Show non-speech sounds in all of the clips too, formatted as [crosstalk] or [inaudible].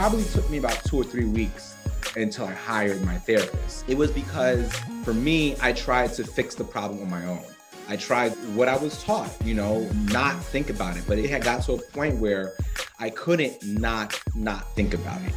probably took me about two or three weeks until I hired my therapist. It was because for me, I tried to fix the problem on my own. I tried what I was taught, you know, not think about it. But it had got to a point where I couldn't not not think about it.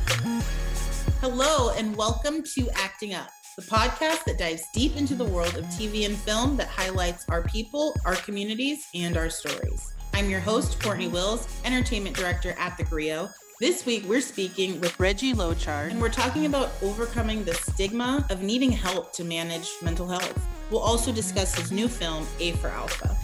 Hello and welcome to Acting Up, the podcast that dives deep into the world of TV and film that highlights our people, our communities, and our stories. I'm your host, Cortney Wills, entertainment director at The Grio, this week, we're speaking with Reggie Lochard, and we're talking about overcoming the stigma of needing help to manage mental health. We'll also discuss his new film, A for Alpha.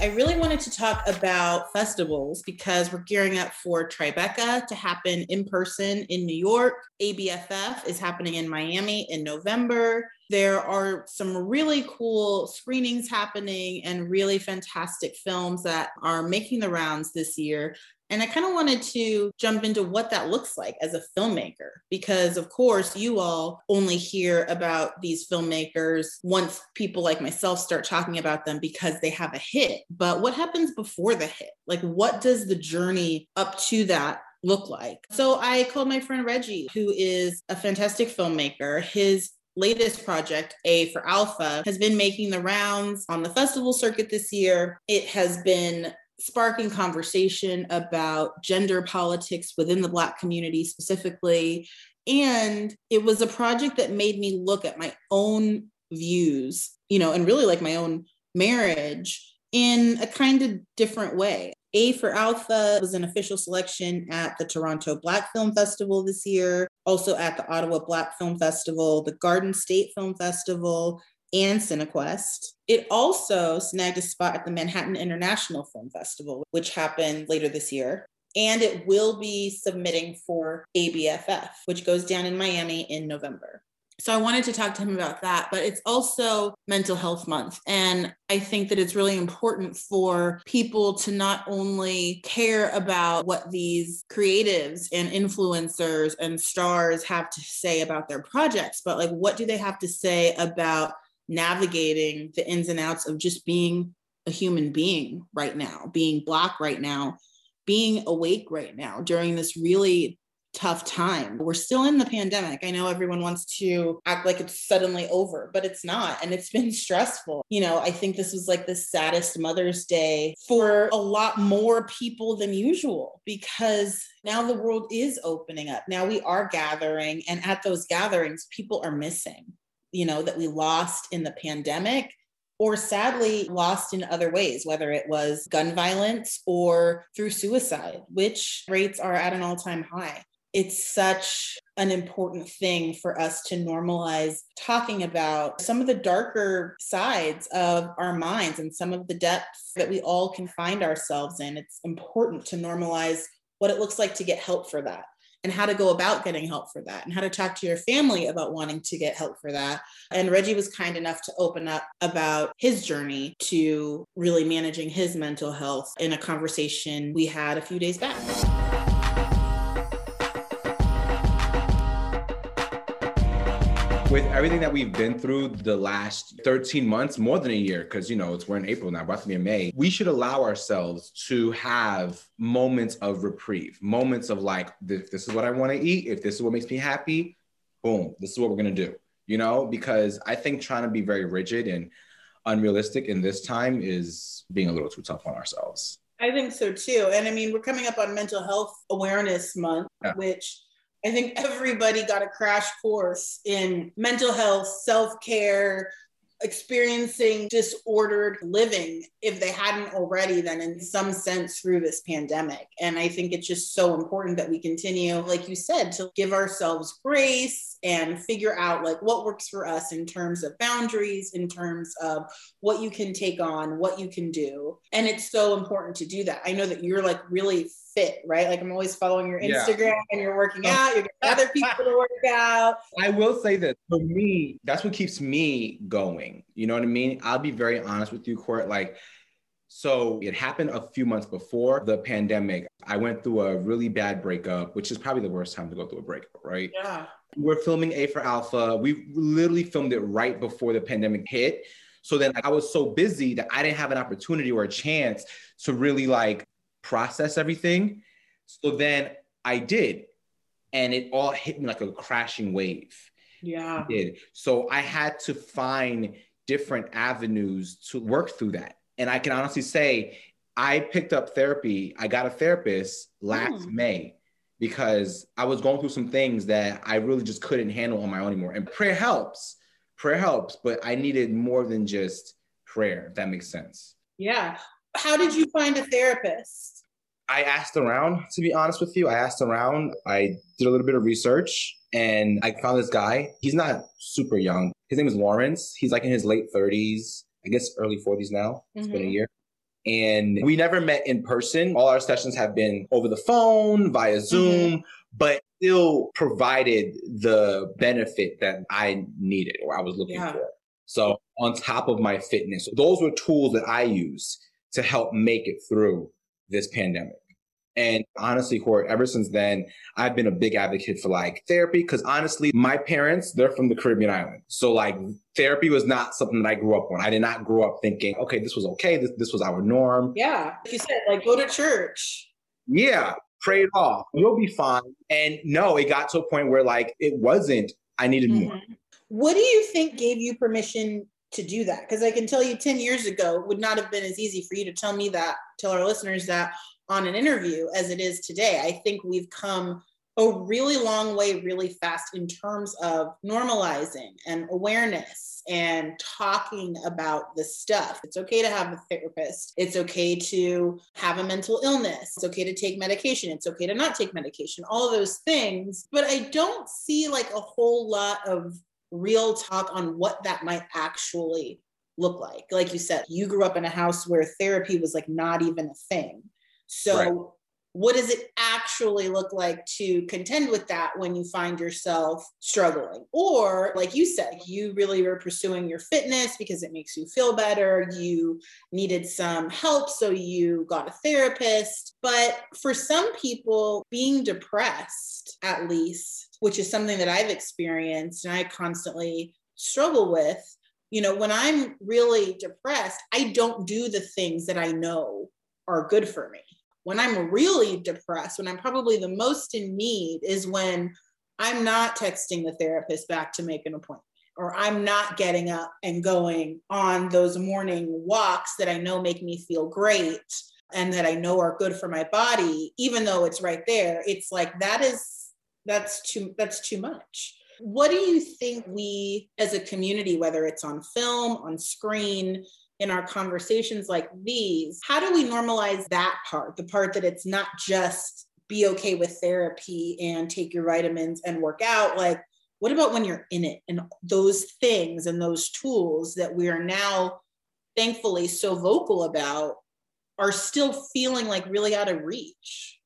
I really wanted to talk about festivals because we're gearing up for Tribeca to happen in person in New York. ABFF is happening in Miami in November. There are some really cool screenings happening and really fantastic films that are making the rounds this year. And I kind of wanted to jump into what that looks like as a filmmaker, because of course, you all only hear about these filmmakers once people like myself start talking about them because they have a hit. But what happens before the hit? Like, what does the journey up to that look like? So I called my friend Reggie, who is a fantastic filmmaker. His latest project, A for Alpha, has been making the rounds on the festival circuit this year. It has been sparking conversation about gender politics within the Black community specifically. And it was a project that made me look at my own views, you know, and really like my own marriage in a kind of different way. A for Alpha was an official selection at the Toronto Black Film Festival this year, also at the Ottawa Black Film Festival, the Garden State Film Festival, and Cinequest. It also snagged a spot at the Manhattan International Film Festival, which happened later this year. And it will be submitting for ABFF, which goes down in Miami in November. So I wanted to talk to him about that, but it's also mental health month. And I think that it's really important for people to not only care about what these creatives and influencers and stars have to say about their projects, but like what do they have to say about navigating the ins and outs of just being a human being right now, being Black right now, being awake right now during this really tough time. We're still in the pandemic. I know everyone wants to act like it's suddenly over, but it's not. And it's [laughs] been stressful. You know, I think this was like the saddest Mother's Day for a lot more people than usual because now the world is opening up. Now we are gathering, and at those gatherings, people are missing, you know, that we lost in the pandemic or sadly lost in other ways, whether it was gun violence or through suicide, which rates are at an all time high it's such an important thing for us to normalize talking about some of the darker sides of our minds and some of the depths that we all can find ourselves in. It's important to normalize what it looks like to get help for that and how to go about getting help for that and how to talk to your family about wanting to get help for that. And Reggie was kind enough to open up about his journey to really managing his mental health in a conversation we had a few days back. With everything that we've been through the last 13 months, more than a year, because you know it's we're in April now, about to be in May, we should allow ourselves to have moments of reprieve, moments of like, if this is what I want to eat, if this is what makes me happy, boom, this is what we're gonna do. You know, because I think trying to be very rigid and unrealistic in this time is being a little too tough on ourselves. I think so too. And I mean, we're coming up on Mental Health Awareness Month, yeah. which I think everybody got a crash course in mental health, self care, experiencing disordered living if they hadn't already then in some sense through this pandemic. And i think it's just so important that we continue like you said to give ourselves grace and figure out like what works for us in terms of boundaries in terms of what you can take on what you can do. And it's so important to do that. I know that you're like really fit, right? Like I'm always following your Instagram yeah. and you're working [laughs] out, you're getting other people to work out. I will say that for me, that's what keeps me going. You know what I mean? I'll be very honest with you, Court. Like, so it happened a few months before the pandemic. I went through a really bad breakup, which is probably the worst time to go through a breakup, right? Yeah. We're filming A for Alpha. We literally filmed it right before the pandemic hit. So then I was so busy that I didn't have an opportunity or a chance to really like process everything. So then I did. And it all hit me like a crashing wave. Yeah. It did. So I had to find different avenues to work through that. And I can honestly say, I picked up therapy. I got a therapist last mm. May because I was going through some things that I really just couldn't handle on my own anymore. And prayer helps. Prayer helps, but I needed more than just prayer, if that makes sense. Yeah. How did you find a therapist? I asked around, to be honest with you. I asked around. I did a little bit of research and I found this guy. He's not super young. His name is Lawrence. He's like in his late 30s, I guess early 40s now. It's mm-hmm. been a mm-hmm. year. And we never met in person. All our sessions have been over the phone, via mm-hmm. Zoom, mm-hmm. but still provided the benefit that I needed or I was looking yeah. for. So, on top of my fitness, those were tools that I use to help make it through this pandemic. And honestly, Court, ever since then, I've been a big advocate for like therapy because honestly, my parents, they're from the Caribbean island. So like therapy was not something that I grew up on. I did not grow up thinking, okay, this was okay. This, this was our norm. Yeah. Like you said, like go to church. Yeah. Pray it off. You'll be fine. And no, it got to a point where like it wasn't, I needed mm-hmm. more. What do you think gave you permission to do that? Because I can tell you 10 years ago would not have been as easy for you to tell me that, tell our listeners that on an interview as it is today. I think we've come a really long way really fast in terms of normalizing and awareness and talking about the stuff. It's okay to have a therapist. It's okay to have a mental illness. It's okay to take medication. It's okay to not take medication, all those things. But I don't see like a whole lot of real talk on what that might actually look like. Like you said, you grew up in a house where therapy was like not even a thing. So, right. what does it actually look like to contend with that when you find yourself struggling? Or, like you said, you really were pursuing your fitness because it makes you feel better. You needed some help, so you got a therapist. But for some people, being depressed, at least, which is something that I've experienced and I constantly struggle with, you know, when I'm really depressed, I don't do the things that I know are good for me when I'm really depressed, when I'm probably the most in need, is when I'm not texting the therapist back to make an appointment, or I'm not getting up and going on those morning walks that I know make me feel great and that I know are good for my body, even though it's right there. It's like that is that's too that's too much. What do you think we as a community, whether it's on film, on screen, in our conversations like these, how do we normalize that part, the part that it's not just be okay with therapy and take your vitamins and work out? Like, what about when you're in it and those things and those tools that we are now thankfully so vocal about are still feeling like really out of reach?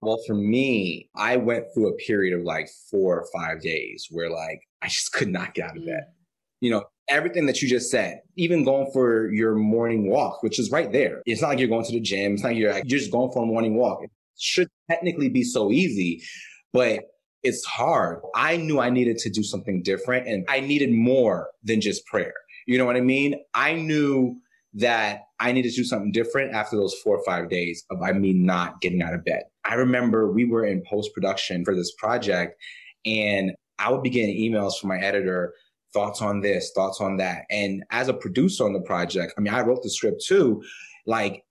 Well, for me, I went through a period of like four or five days where like I just could not get out of bed. Mm. You know, everything that you just said, even going for your morning walk, which is right there. It's not like you're going to the gym. It's not like you're, like, you're just going for a morning walk. It should technically be so easy, but it's hard. I knew I needed to do something different and I needed more than just prayer. You know what I mean? I knew that I needed to do something different after those four or five days of I mean not getting out of bed. I remember we were in post production for this project and I would be getting emails from my editor thoughts on this, thoughts on that. And as a producer on the project, I mean, I wrote the script too. Like,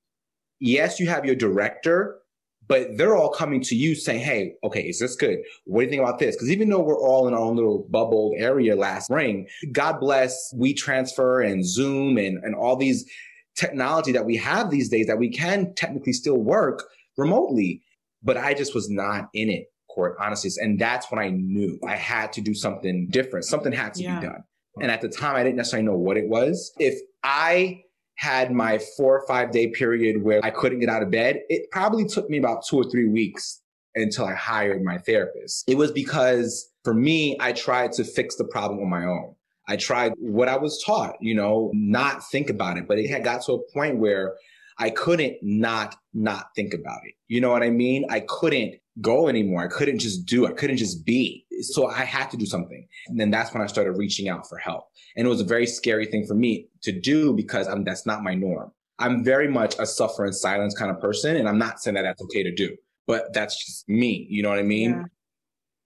yes, you have your director, but they're all coming to you saying, hey, okay, is this good? What do you think about this? Because even though we're all in our own little bubble area last spring, God bless WeTransfer and Zoom and, and all these technology that we have these days that we can technically still work remotely. But I just was not in it court, honestly. And that's when I knew I had to do something different. Something had to yeah. be done. And at the time, I didn't necessarily know what it was. If I had my four or five day period where I couldn't get out of bed, it probably took me about two or three weeks until I hired my therapist. It was because for me, I tried to fix the problem on my own. I tried what I was taught, you know, not think about it. But it had got to a point where I couldn't not not think about it. You know what I mean? I couldn't go anymore. I couldn't just do. I couldn't just be. So I had to do something. And then that's when I started reaching out for help. And it was a very scary thing for me to do because I'm, that's not my norm. I'm very much a suffer in silence kind of person. And I'm not saying that that's okay to do, but that's just me. You know what I mean? Yeah.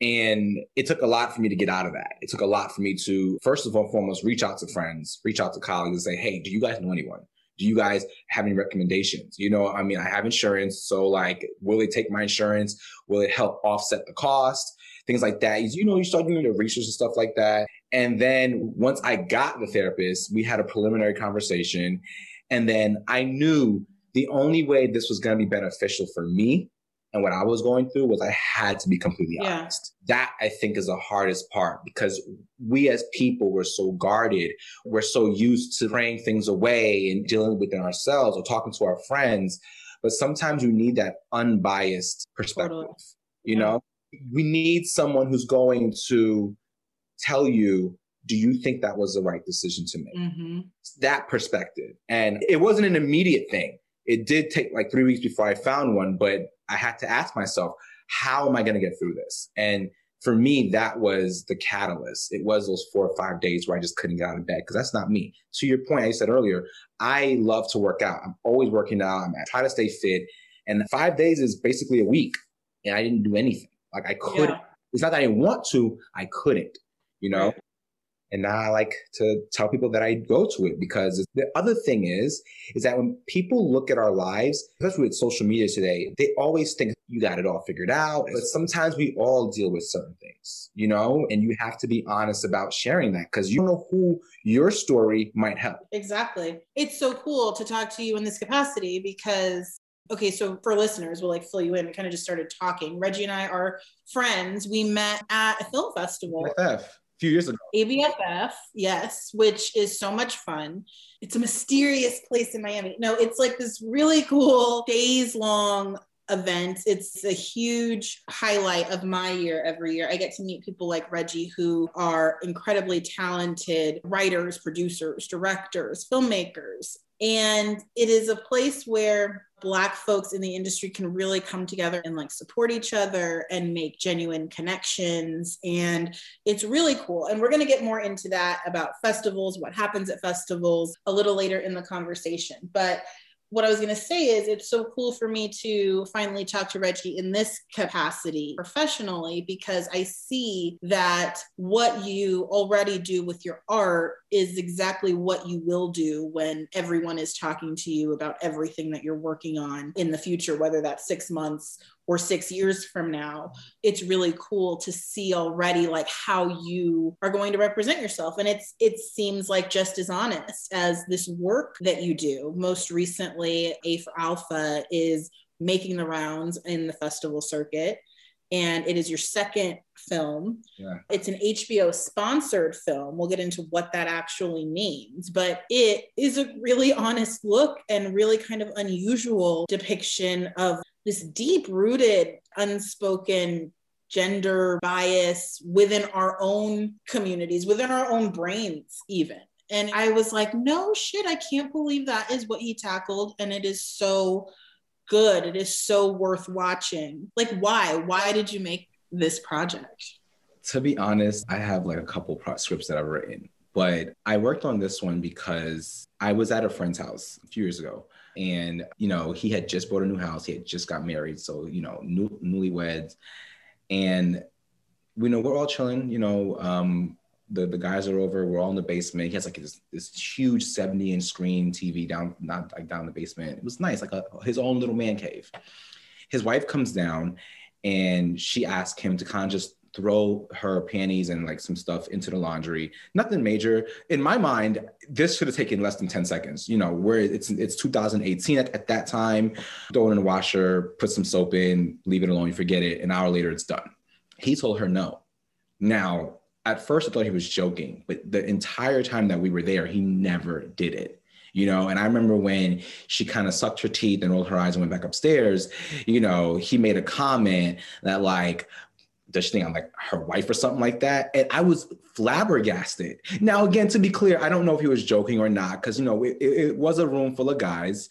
And it took a lot for me to get out of that. It took a lot for me to, first of all, foremost, reach out to friends, reach out to colleagues and say, hey, do you guys know anyone? Do you guys have any recommendations? You know, I mean, I have insurance. So, like, will it take my insurance? Will it help offset the cost? Things like that. You know, you start doing the research and stuff like that. And then once I got the therapist, we had a preliminary conversation. And then I knew the only way this was going to be beneficial for me and what I was going through was I had to be completely yeah. honest. That I think is the hardest part because we as people were so guarded. We're so used to praying things away and dealing within ourselves or talking to our friends. But sometimes you need that unbiased perspective. Totally. You yeah. know, we need someone who's going to tell you do you think that was the right decision to make? Mm-hmm. That perspective. And it wasn't an immediate thing. It did take like three weeks before I found one, but I had to ask myself, how am I going to get through this? And for me, that was the catalyst. It was those four or five days where I just couldn't get out of bed because that's not me. To your point, I said earlier, I love to work out. I'm always working out. I'm, I try to stay fit. And five days is basically a week. And I didn't do anything. Like I couldn't. Yeah. It's not that I didn't want to, I couldn't, you know? Right. And now I like to tell people that I go to it because the other thing is, is that when people look at our lives, especially with social media today, they always think you got it all figured out. But sometimes we all deal with certain things, you know, and you have to be honest about sharing that because you don't know who your story might help. Exactly. It's so cool to talk to you in this capacity because okay, so for listeners, we'll like fill you in. We kind of just started talking. Reggie and I are friends. We met at a film festival. FF few years ago. ABFF, yes, which is so much fun. It's a mysterious place in Miami. No, it's like this really cool days long event. It's a huge highlight of my year every year. I get to meet people like Reggie who are incredibly talented writers, producers, directors, filmmakers. And it is a place where black folks in the industry can really come together and like support each other and make genuine connections and it's really cool. And we're going to get more into that about festivals what happens at festivals a little later in the conversation. But what I was going to say is it's so cool for me to finally talk to Reggie in this capacity professionally because I see that what you already do with your art is exactly what you will do when everyone is talking to you about everything that you're working on in the future, whether that's six months or six years from now it's really cool to see already like how you are going to represent yourself and it's it seems like just as honest as this work that you do most recently a for alpha is making the rounds in the festival circuit and it is your second film. Yeah. It's an HBO sponsored film. We'll get into what that actually means, but it is a really honest look and really kind of unusual depiction of this deep rooted, unspoken gender bias within our own communities, within our own brains, even. And I was like, no shit, I can't believe that is what he tackled. And it is so good. It is so worth watching. Like, why? Why did you make this project? To be honest, I have like a couple scripts that I've written, but I worked on this one because I was at a friend's house a few years ago and you know he had just bought a new house. He had just got married. So you know new, newlyweds. And we know we're all chilling you know um the, the guys are over. We're all in the basement. He has like this, this huge 70 inch screen tv down not like down the basement. It was nice like a, his own little man cave. His wife comes down and she asked him to kind of just throw her panties and like some stuff into the laundry. Nothing major. In my mind, this should have taken less than 10 seconds. You know, where it's it's 2018 at, at that time. Throw it in the washer, put some soap in, leave it alone, you forget it. An hour later, it's done. He told her no. Now, at first I thought he was joking, but the entire time that we were there, he never did it you know and i remember when she kind of sucked her teeth and rolled her eyes and went back upstairs you know he made a comment that like think I'm like her wife or something like that? And I was flabbergasted. Now, again, to be clear, I don't know if he was joking or not, because you know it, it, was a room full of guys,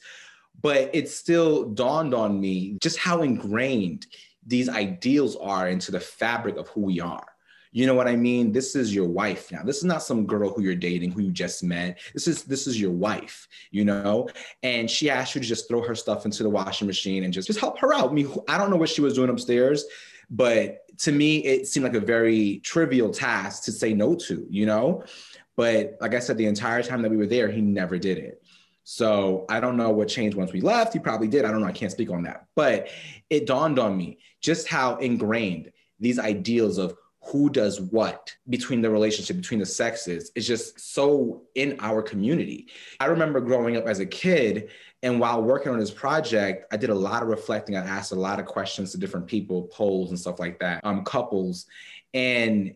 but it still dawned on me just how ingrained these ideals are into the fabric of who we are. You know what I mean? This is your wife now. This is not some girl who you're dating, who you just met. This is this is your wife, you know? And she asked you to just throw her stuff into the washing machine and just, just help her out. I mean, I don't know what she was doing upstairs, but to me, it seemed like a very trivial task to say no to, you know? But like I said, the entire time that we were there, he never did it. So I don't know what changed once we left. He probably did. I don't know. I can't speak on that. But it dawned on me just how ingrained these ideals of who does what between the relationship between the sexes is just so in our community. I remember growing up as a kid and while working on this project, I did a lot of reflecting. I asked a lot of questions to different people, polls and stuff like that, um, couples. And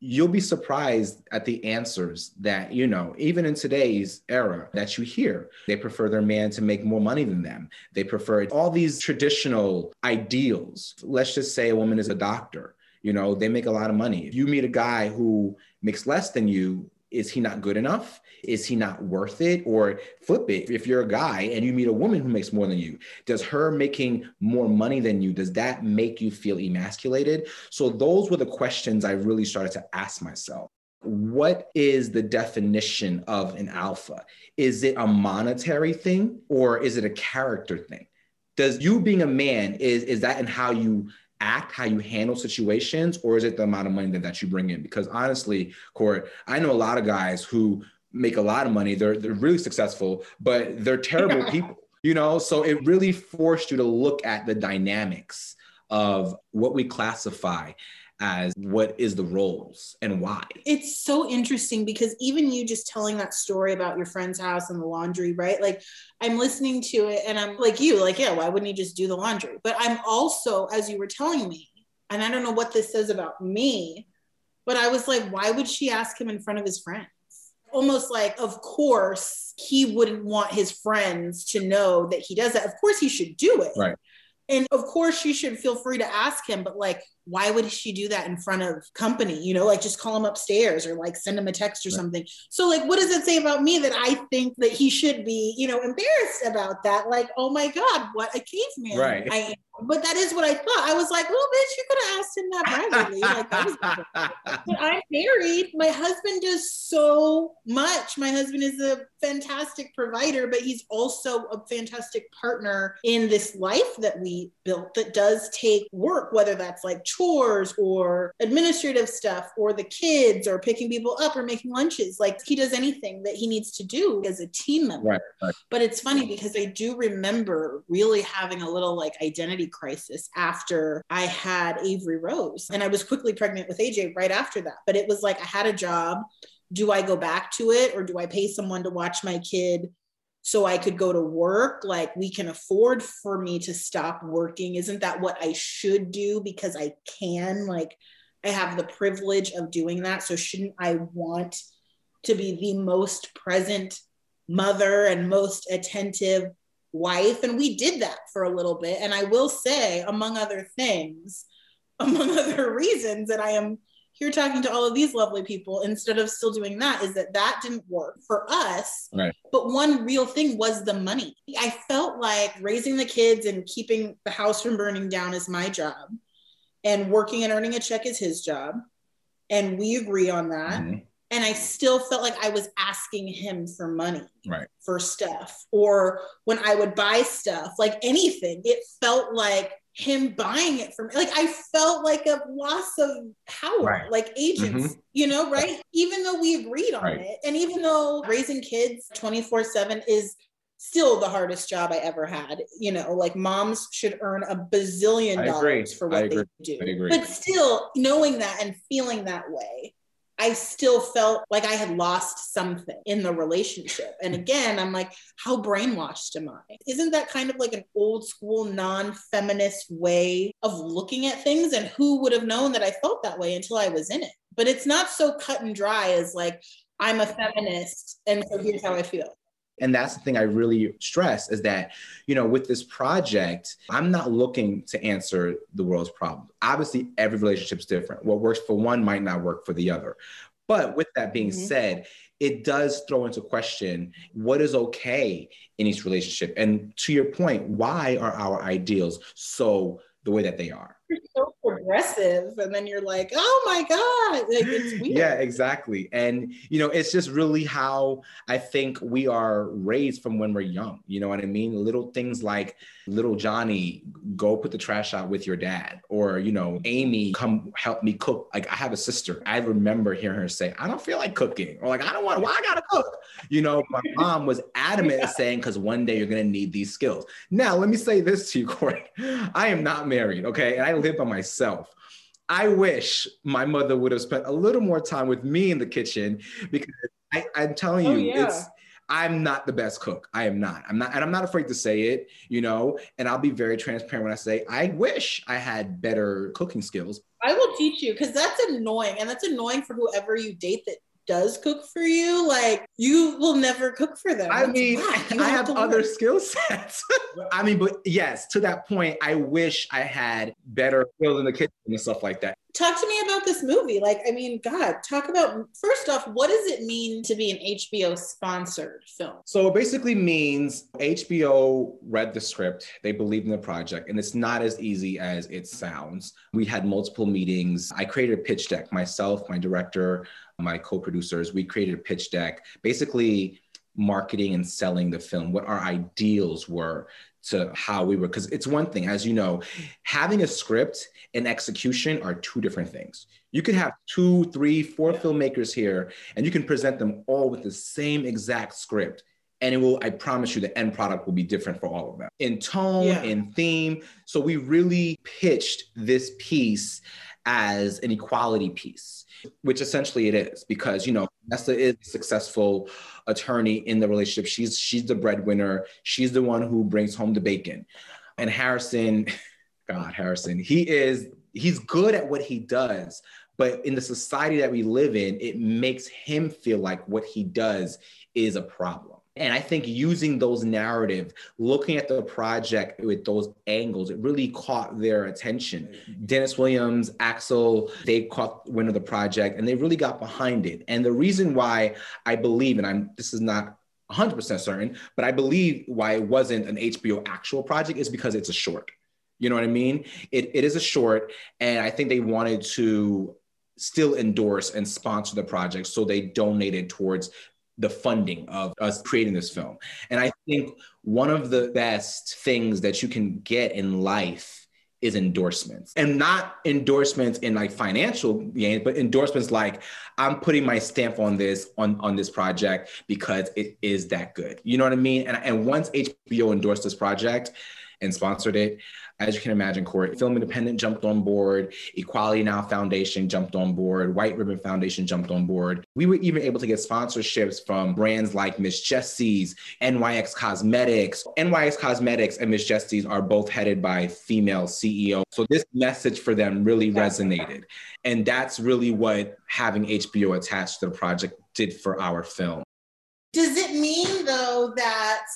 you'll be surprised at the answers that you know even in today's era that you hear they prefer their man to make more money than them they prefer all these traditional ideals let's just say a woman is a doctor you know they make a lot of money if you meet a guy who makes less than you is he not good enough? Is he not worth it? Or flip it, if you're a guy and you meet a woman who makes more than you, does her making more money than you, does that make you feel emasculated? So those were the questions I really started to ask myself. What is the definition of an alpha? Is it a monetary thing or is it a character thing? Does you being a man is is that in how you act, how you handle situations, or is it the amount of money that, that you bring in? Because honestly, Court, I know a lot of guys who make a lot of money. They're they're really successful, but they're terrible people. You know, so it really forced you to look at the dynamics of what we classify as what is the roles and why. It's so interesting because even you just telling that story about your friend's house and the laundry, right? Like I'm listening to it and I'm like you, like, yeah, why wouldn't he just do the laundry? But I'm also, as you were telling me, and I don't know what this says about me, but I was like, why would she ask him in front of his friends? Almost like, of course, he wouldn't want his friends to know that he does that. Of course, he should do it. Right. And of course, she should feel free to ask him, but like, why would she do that in front of company? You know, like just call him upstairs or like send him a text or right. something. So, like, what does it say about me that I think that he should be, you know, embarrassed about that? Like, oh my God, what a caveman right. I am but that is what I thought. I was like, well, bitch, you could have asked him that privately. like, that was [laughs] but I'm married. My husband does so much. My husband is a fantastic provider, but he's also a fantastic partner in this life that we built that does take work, whether that's like chores or administrative stuff or the kids or picking people up or making lunches. Like he does anything that he needs to do as a team member. Right, right. But it's funny because I do remember really having a little like identity crisis after I had Avery Rose. And I was quickly pregnant with AJ right after that. But it was like I had a job. Do I go back to it or do I pay someone to watch my kid so I could go to work. Like we can afford for me to stop working. Isn't that what I should do because I can? Like I have the privilege of doing that. So shouldn't I want to be the most present mother and most attentive wife. And we did that for a little bit. And I will say, among other things, [laughs] among other reasons that I am here talking to all of these lovely people instead of still doing that is that that didn't work for us. Right. But one real thing was the money. I felt like raising the kids and keeping the house from burning down is my job, and working and earning a check is his job. And we agree on that. Mm-hmm and I still felt like I was asking him for money right. for stuff. Or when I would buy stuff, like anything, it felt like him buying it for me. Like I felt like a loss of power, right. like agents, mm-hmm. you know, right? Even though we agreed on right. it. And even though raising kids 24 7 is still the hardest job I ever had. You know, like moms should earn a bazillion dollars for what they do. But still, knowing that and feeling that way I still felt like I had lost something in the relationship. And mm-hmm. again, I'm like, how brainwashed am I? Isn't that kind of like an old school, non feminist way of looking at things? And who would have known that I felt that way until I was in it? But it's not so cut and dry as like, I'm a feminist. And so here's how I feel. And that's the thing I really stress is that, you know, with this project, I'm not looking to answer the world's problems. Obviously, every relationship is different. What works for one might not work for the other. But with that being mm-hmm. said, it does throw into question what is okay in each relationship. And to your point, why are our ideals so the way that they are? So aggressive. And then you're like, oh my God. Like, it's [laughs] weird. Yeah, exactly. And, you know, it's just really how I think we are raised from when we're young. You know what I mean? Little things like little Johnny, go put the trash out with your dad. Or, you know, Amy, come help me cook. Like, I have a sister. I remember hearing her say, I don't feel like cooking. Or like, I don't want, why I gotta cook? You know, my mom was adamant [laughs] saying, because one day you're gonna need these skills. Now, let me say this to you, Corey. [laughs] I am not married, okay? And I live by myself. I wish my mother would have spent a little more time with me in the kitchen because I, am telling oh, you, oh, yeah. it's I'm not the best cook. I am not. I'm not, and I'm not afraid to say it, you know, and I'll be very transparent when I say I wish I had better cooking skills. I will teach you because that's annoying. And that's annoying for whoever you date that does cook for you, like you will never cook for them. I mean, I have, have other skill sets. [laughs] I mean, but yes, to that point, I wish I had better skills in the kitchen and stuff like that. Talk to me about this movie. Like, I mean, God, talk about first off, what does it mean to be an HBO sponsored film? So it basically means HBO read the script, they believed in the project, and it's not as easy as it sounds. We had multiple meetings. I created a pitch deck myself, my director, my co-producers, we created a pitch deck, basically marketing and selling the film, what our ideals were to how we were. Because it's one thing, as you know, having a script and execution are two different things. You could have two, three, four filmmakers here, and you can present them all with the same exact script. And it will, I promise you, the end product will be different for all of them in tone, yeah. in theme. So we really pitched this piece as an equality piece which essentially it is because you know Vanessa is a successful attorney in the relationship. She's she's the breadwinner. She's the one who brings home the bacon. And Harrison, [laughs] God, Harrison, he is he's good at what he does, but in the society that we live in, it makes him feel like what he does is a problem. And I think using those narrative, looking at the project with those angles, it really caught their attention. Dennis Williams, Axel, they caught wind of the project and they really got behind it. And the reason why I believe, and I'm this is not 100% certain, but I believe why it wasn't an HBO actual project is because it's a short. You know what I mean? It, it is a short, and I think they wanted to still endorse and sponsor the project, so they donated towards the funding of us creating this film. And I think one of the best things that you can get in life is endorsements. And not endorsements in like financial gains but endorsements like i'm putting my stamp on this on on this project because it is that good. You know what i mean? And, and once hbo endorsed this project and sponsored it as you can imagine, Corey, Film Independent jumped on board, Equality Now Foundation jumped on board, White Ribbon Foundation jumped on board. We were even able to get sponsorships from brands like Miss Jessie's, NYX Cosmetics. NYX Cosmetics and Miss Jessie's are both headed by female CEO. So this message for them really resonated. And that's really what having HBO attached to the project did for our film. Does it mean though that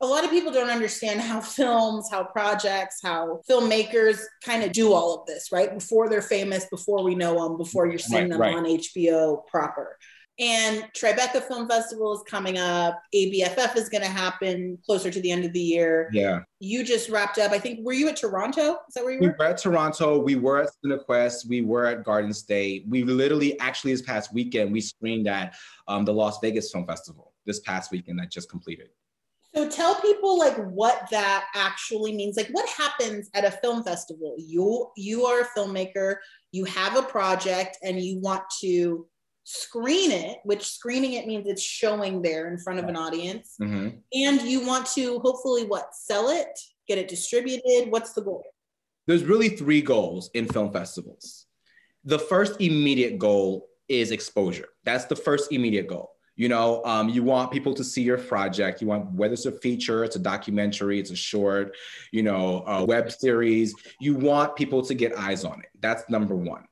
a lot of people don't understand how [laughs] films, how projects, how filmmakers kind of do all of this, right? Before they're famous, before we know them, before you're seeing right, them right. on HBO proper. And Tribeca Film Festival is coming up. ABFF is going to happen closer to the end of the year. Yeah. You just wrapped up. I think, were you at Toronto? Is that where you were? We were at Toronto. We were at CineQuest. We were at Garden State. We literally, actually, this past weekend, we screened at um, the Las Vegas Film Festival this past weekend that just completed. So tell people like what that actually means. Like what happens at a film festival? You you are a filmmaker, you have a project and you want to screen it, which screening it means it's showing there in front of an audience. Mm-hmm. And you want to hopefully what sell it, get it distributed. What's the goal? There's really three goals in film festivals. The first immediate goal is exposure. That's the first immediate goal. You know, um, you want people to see your project. You want whether it's a feature, it's a documentary, it's a short, you know, a web series. You want people to get eyes on it. That's number one.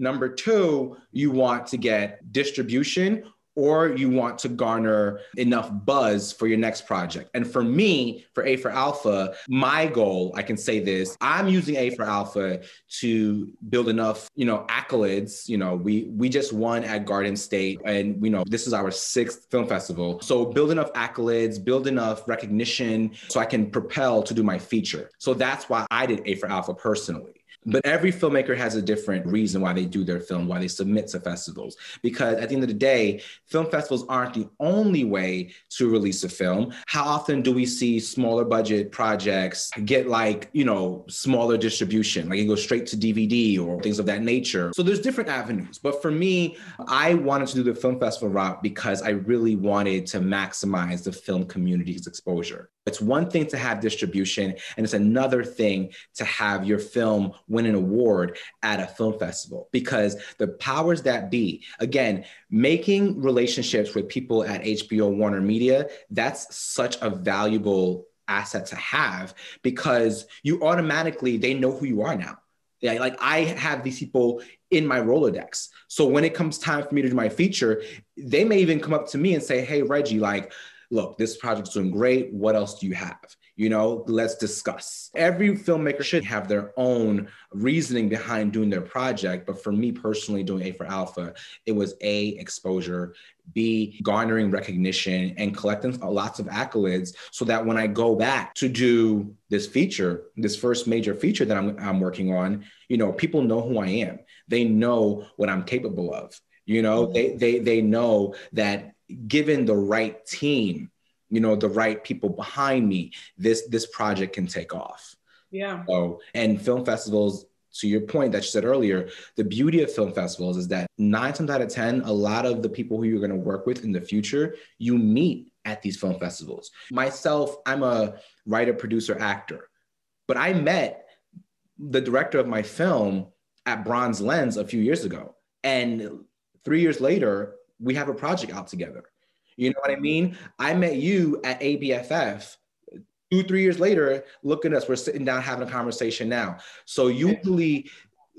Number two, you want to get distribution or you want to garner enough buzz for your next project. And for me, for A for Alpha, my goal, I can say this, I'm using A for Alpha to build enough, you know, accolades. You know, we we just won at Garden State and we know this is our sixth film festival. So build enough accolades, build enough recognition so I can propel to do my feature. So that's why I did A for Alpha personally. But every filmmaker has a different reason why they do their film, why they submit to festivals. Because at the end of the day, film festivals aren't the only way to release a film. How often do we see smaller budget projects get like, you know, smaller distribution, like it goes straight to DVD or things of that nature? So there's different avenues. But for me, I wanted to do the film festival route because I really wanted to maximize the film community's exposure. It's one thing to have distribution, and it's another thing to have your film win an award at a film festival because the powers that be, again, making relationships with people at HBO Warner Media, that's such a valuable asset to have because you automatically, they know who you are now. Yeah, like I have these people in my Rolodex. So when it comes time for me to do my feature, they may even come up to me and say, Hey, Reggie, like, look, this project's doing great. What else do you have? You know, let's discuss. Every filmmaker should have their own reasoning behind doing their project. But for me personally, doing A for Alpha, it was A, exposure, B, garnering recognition and collecting lots of accolades so that when I go back to do this feature, this first major feature that I'm, I'm working on, you know, people know who I am. They know what I'm capable of. You know, mm-hmm. they, they, they know that given the right team, you know, the right people behind me, this this project can take off. Yeah. So, and film festivals, to your point that you said earlier, the beauty of film festivals is that nine times out of 10, a lot of the people who you're going to work with in the future, you meet at these film festivals. Myself, I'm a writer, producer, actor, but I met the director of my film at Bronze Lens a few years ago. And three years later, we have a project out together. You know what I mean? I met you at ABFF. Two, three years later, look at us. We're sitting down having a conversation now. So usually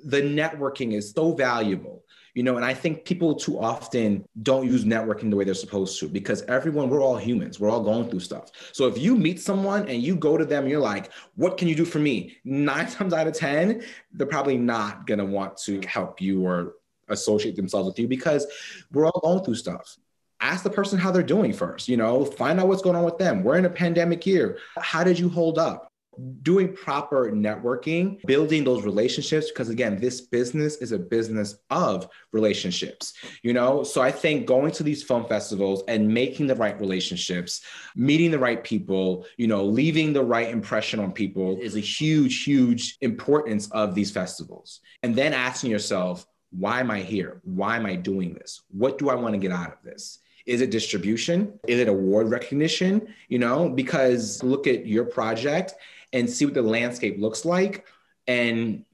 the networking is so valuable you know and i think people too often don't use networking the way they're supposed to because everyone we're all humans we're all going through stuff so if you meet someone and you go to them you're like what can you do for me nine [laughs] times out of ten they're probably not to want to help you or associate themselves with you because we're all going through stuff. Ask the person how they're doing first, you know, find out what's going on with them. We're in a pandemic year. How did you hold up? Doing proper networking, building those relationships, because again, this business is a business of relationships, you know? So I think going to these film festivals and making the right relationships, meeting the right people, you know, leaving the right impression on people is a huge, huge importance of these festivals. And then asking yourself, why am I here? Why am I doing this? What do I want to get out of this? Is it distribution? Is it award recognition? You know, because look at your project and see what the landscape looks like and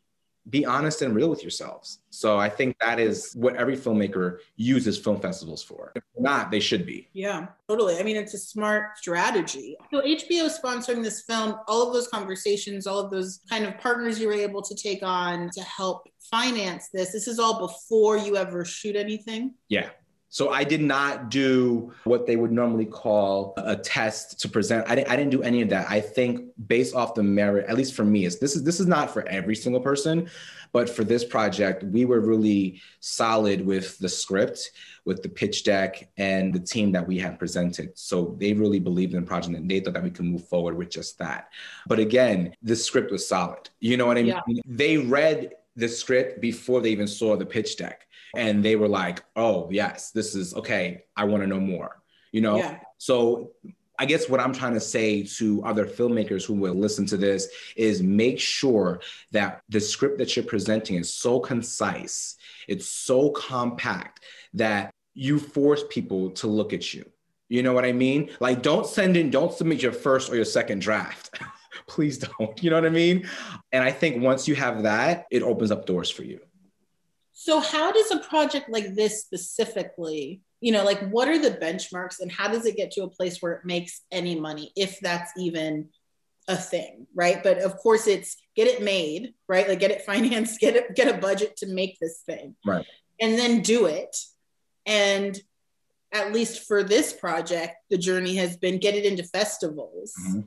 be honest and real with yourselves. So I think that is what every filmmaker uses film festivals for. If not, they should be. Yeah, totally. I mean, it's a smart strategy. So HBO sponsoring this film, all of those conversations, all of those kind of partners you were able to take on to help finance this. This is all before you ever shoot anything. Yeah. So I did not do what they would normally call a test to present. I didn't, I didn't do any of that. I think based off the merit, at least for me, is this is this is not for every single person, but for this project, we were really solid with the script, with the pitch deck, and the team that we had presented. So they really believed in the project and they thought that we could move forward with just that. But again, the script was solid. You know what I mean? Yeah. They read the script before they even saw the pitch deck and they were like oh yes this is okay i want to know more you know yeah. so I guess what I'm trying to say to other filmmakers who will listen to this is make sure that the script that you're presenting is so concise, it's so compact that you force people to look at you. You know what I mean? Like, don't send in, don't submit your first or your second draft. [laughs] Please don't. You know what I mean? And I think once you have that, it opens up doors for you. So, how does a project like this specifically, you know, like what are the benchmarks and how does it get to a place where it makes any money, if that's even a thing, right? But of course, it's get it made, right? Like get it [laughs] financed, get it, get a budget to make this thing, right? And then do it. And at least for this project, the journey has been get it into festivals. Mm-hmm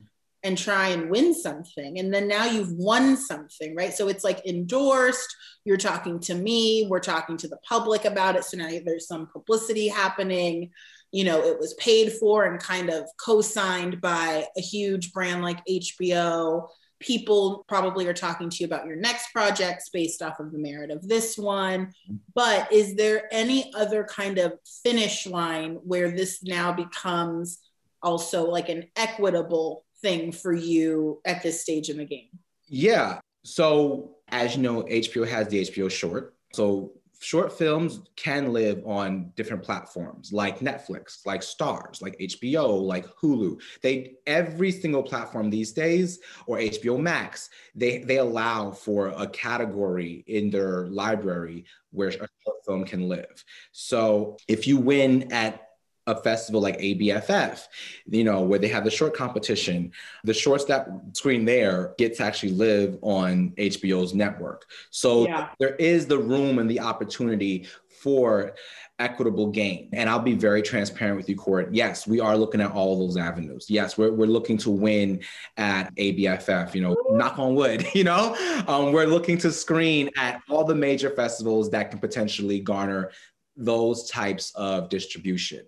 and try and win something. And then now you've won something, right? So it's like endorsed, you're talking to me, we're talking to the public about it. So now there's some publicity happening. You know, it was paid for and kind of co signed by a huge brand like HBO. people probably are talking to you about your next projects based off of the merit of this one. But is there any other kind of finish line where this now becomes also like an equitable thing for you at this stage in the game? Yeah. So, as you know, HBO has the HBO short. So, short films can live on different platforms like Netflix, like Starz, like HBO, like Hulu. They every single platform these days or HBO Max, they they allow for a category in their library where a short film can live. So if you win at a festival like ABFF, you know, where they have the short competition, the shorts that screen there get to actually live on HBO's network. So yeah. there is the room and the opportunity for equitable gain. And I'll be very transparent with you, Court. Yes, we are looking at all those avenues. Yes, we're, we're looking to win at ABFF, you know, knock on wood, [laughs] you know, um, we're looking to screen at all the major festivals that can potentially garner those types of distribution.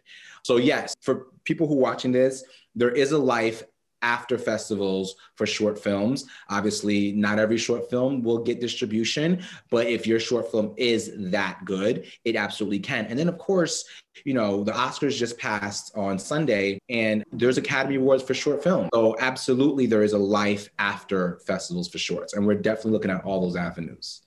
So, yes, for people who are watching this, there is a life after festivals for short films. Obviously, not every short film will get distribution, but if your short film is that good, it absolutely can. And then, of course, you know, the Oscars just passed on Sunday, and there's Academy Awards for short film. So, absolutely, there is a life after festivals for shorts. And we're definitely looking at all those avenues.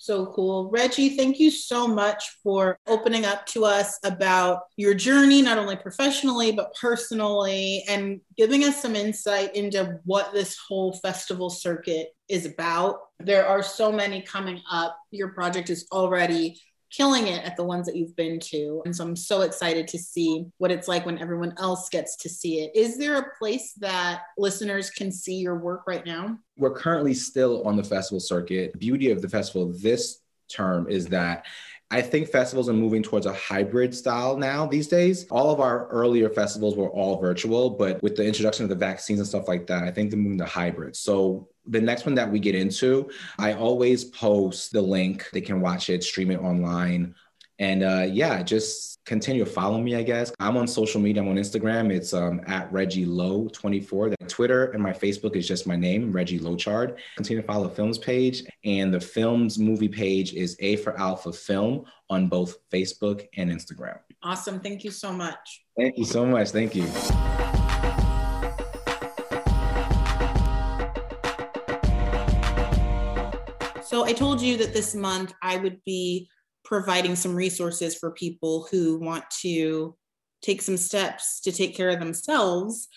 So cool. Reggie, thank you so much for opening up to us about your journey, not only professionally, but personally, and giving us some insight into what this whole festival circuit is about. There are so many coming up. Your project is already killing it at the ones that you've been to. And so I'm so excited to see what it's like when everyone else gets to see it. Is there a place that listeners can see your work right now? We're currently still on the festival circuit. Beauty of the festival this term is that I think festivals are moving towards a hybrid style now these days. All of our earlier festivals were all virtual, but with the introduction of the vaccines and stuff like that, I think they're moving to hybrid. So the next one that we get into, I always post the link. They can watch it, stream it online. And uh, yeah, just continue to follow me, I guess. I'm on social media. I'm on Instagram. It's um, at Reggie Low 24. The Twitter and my Facebook is just my name, Reggie Lochard. Continue to follow the films page. And the films movie page is A for Alpha Film on both Facebook and Instagram. Awesome. Thank you so much. Thank you so much. Thank you. So I told you that this month I would be providing some resources for people who want to take some steps to take care of themselves.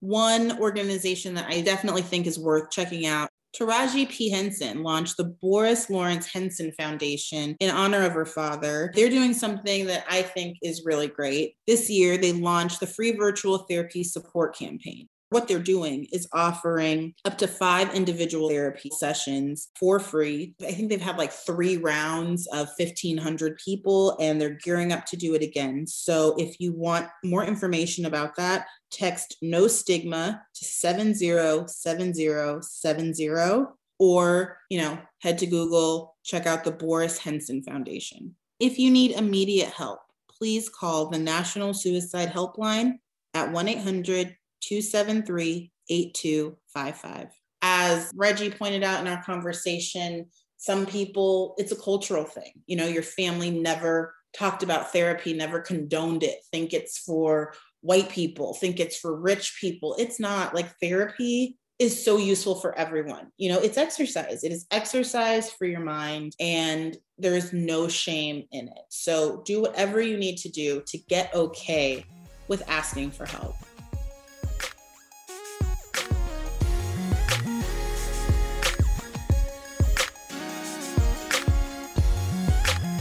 One organization that I definitely think is worth checking out Taraji P. Henson launched the Boris Lawrence Henson Foundation in honor of her father. They're doing something that I think is really great. This year, they launched the free virtual therapy support campaign. What they're doing is offering up to five individual therapy sessions for free. I think they've had like three rounds of 1,500 people and they're gearing up to do it again. So if you want more information about that, text no stigma to 707070 or, you know, head to Google, check out the Boris Henson Foundation. If you need immediate help, please call the National Suicide Helpline at 1 800 273 8255. As Reggie pointed out in our conversation, some people, it's a cultural thing. You know, your family never talked about therapy, never condoned it, think it's for white people, think it's for rich people. It's not like therapy is so useful for everyone. You know, it's exercise. It is exercise for your mind, and there is no shame in it. So do whatever you need to do to get okay with asking for help.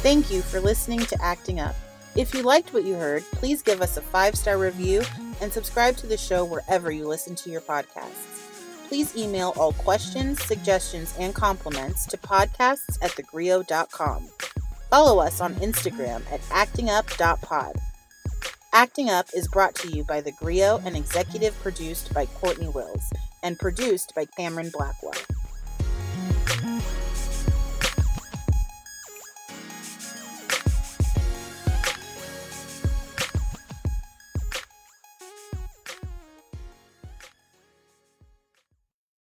Thank you for listening to Acting Up. If you liked what you heard, please give us a five star review and subscribe to the show wherever you listen to your podcasts. Please email all questions, suggestions, and compliments to podcasts at thegrio.com. Follow us on Instagram at actingup.pod. Acting Up is brought to you by The Grio and executive produced by Cortney Wills and produced by Cameron Blackwell.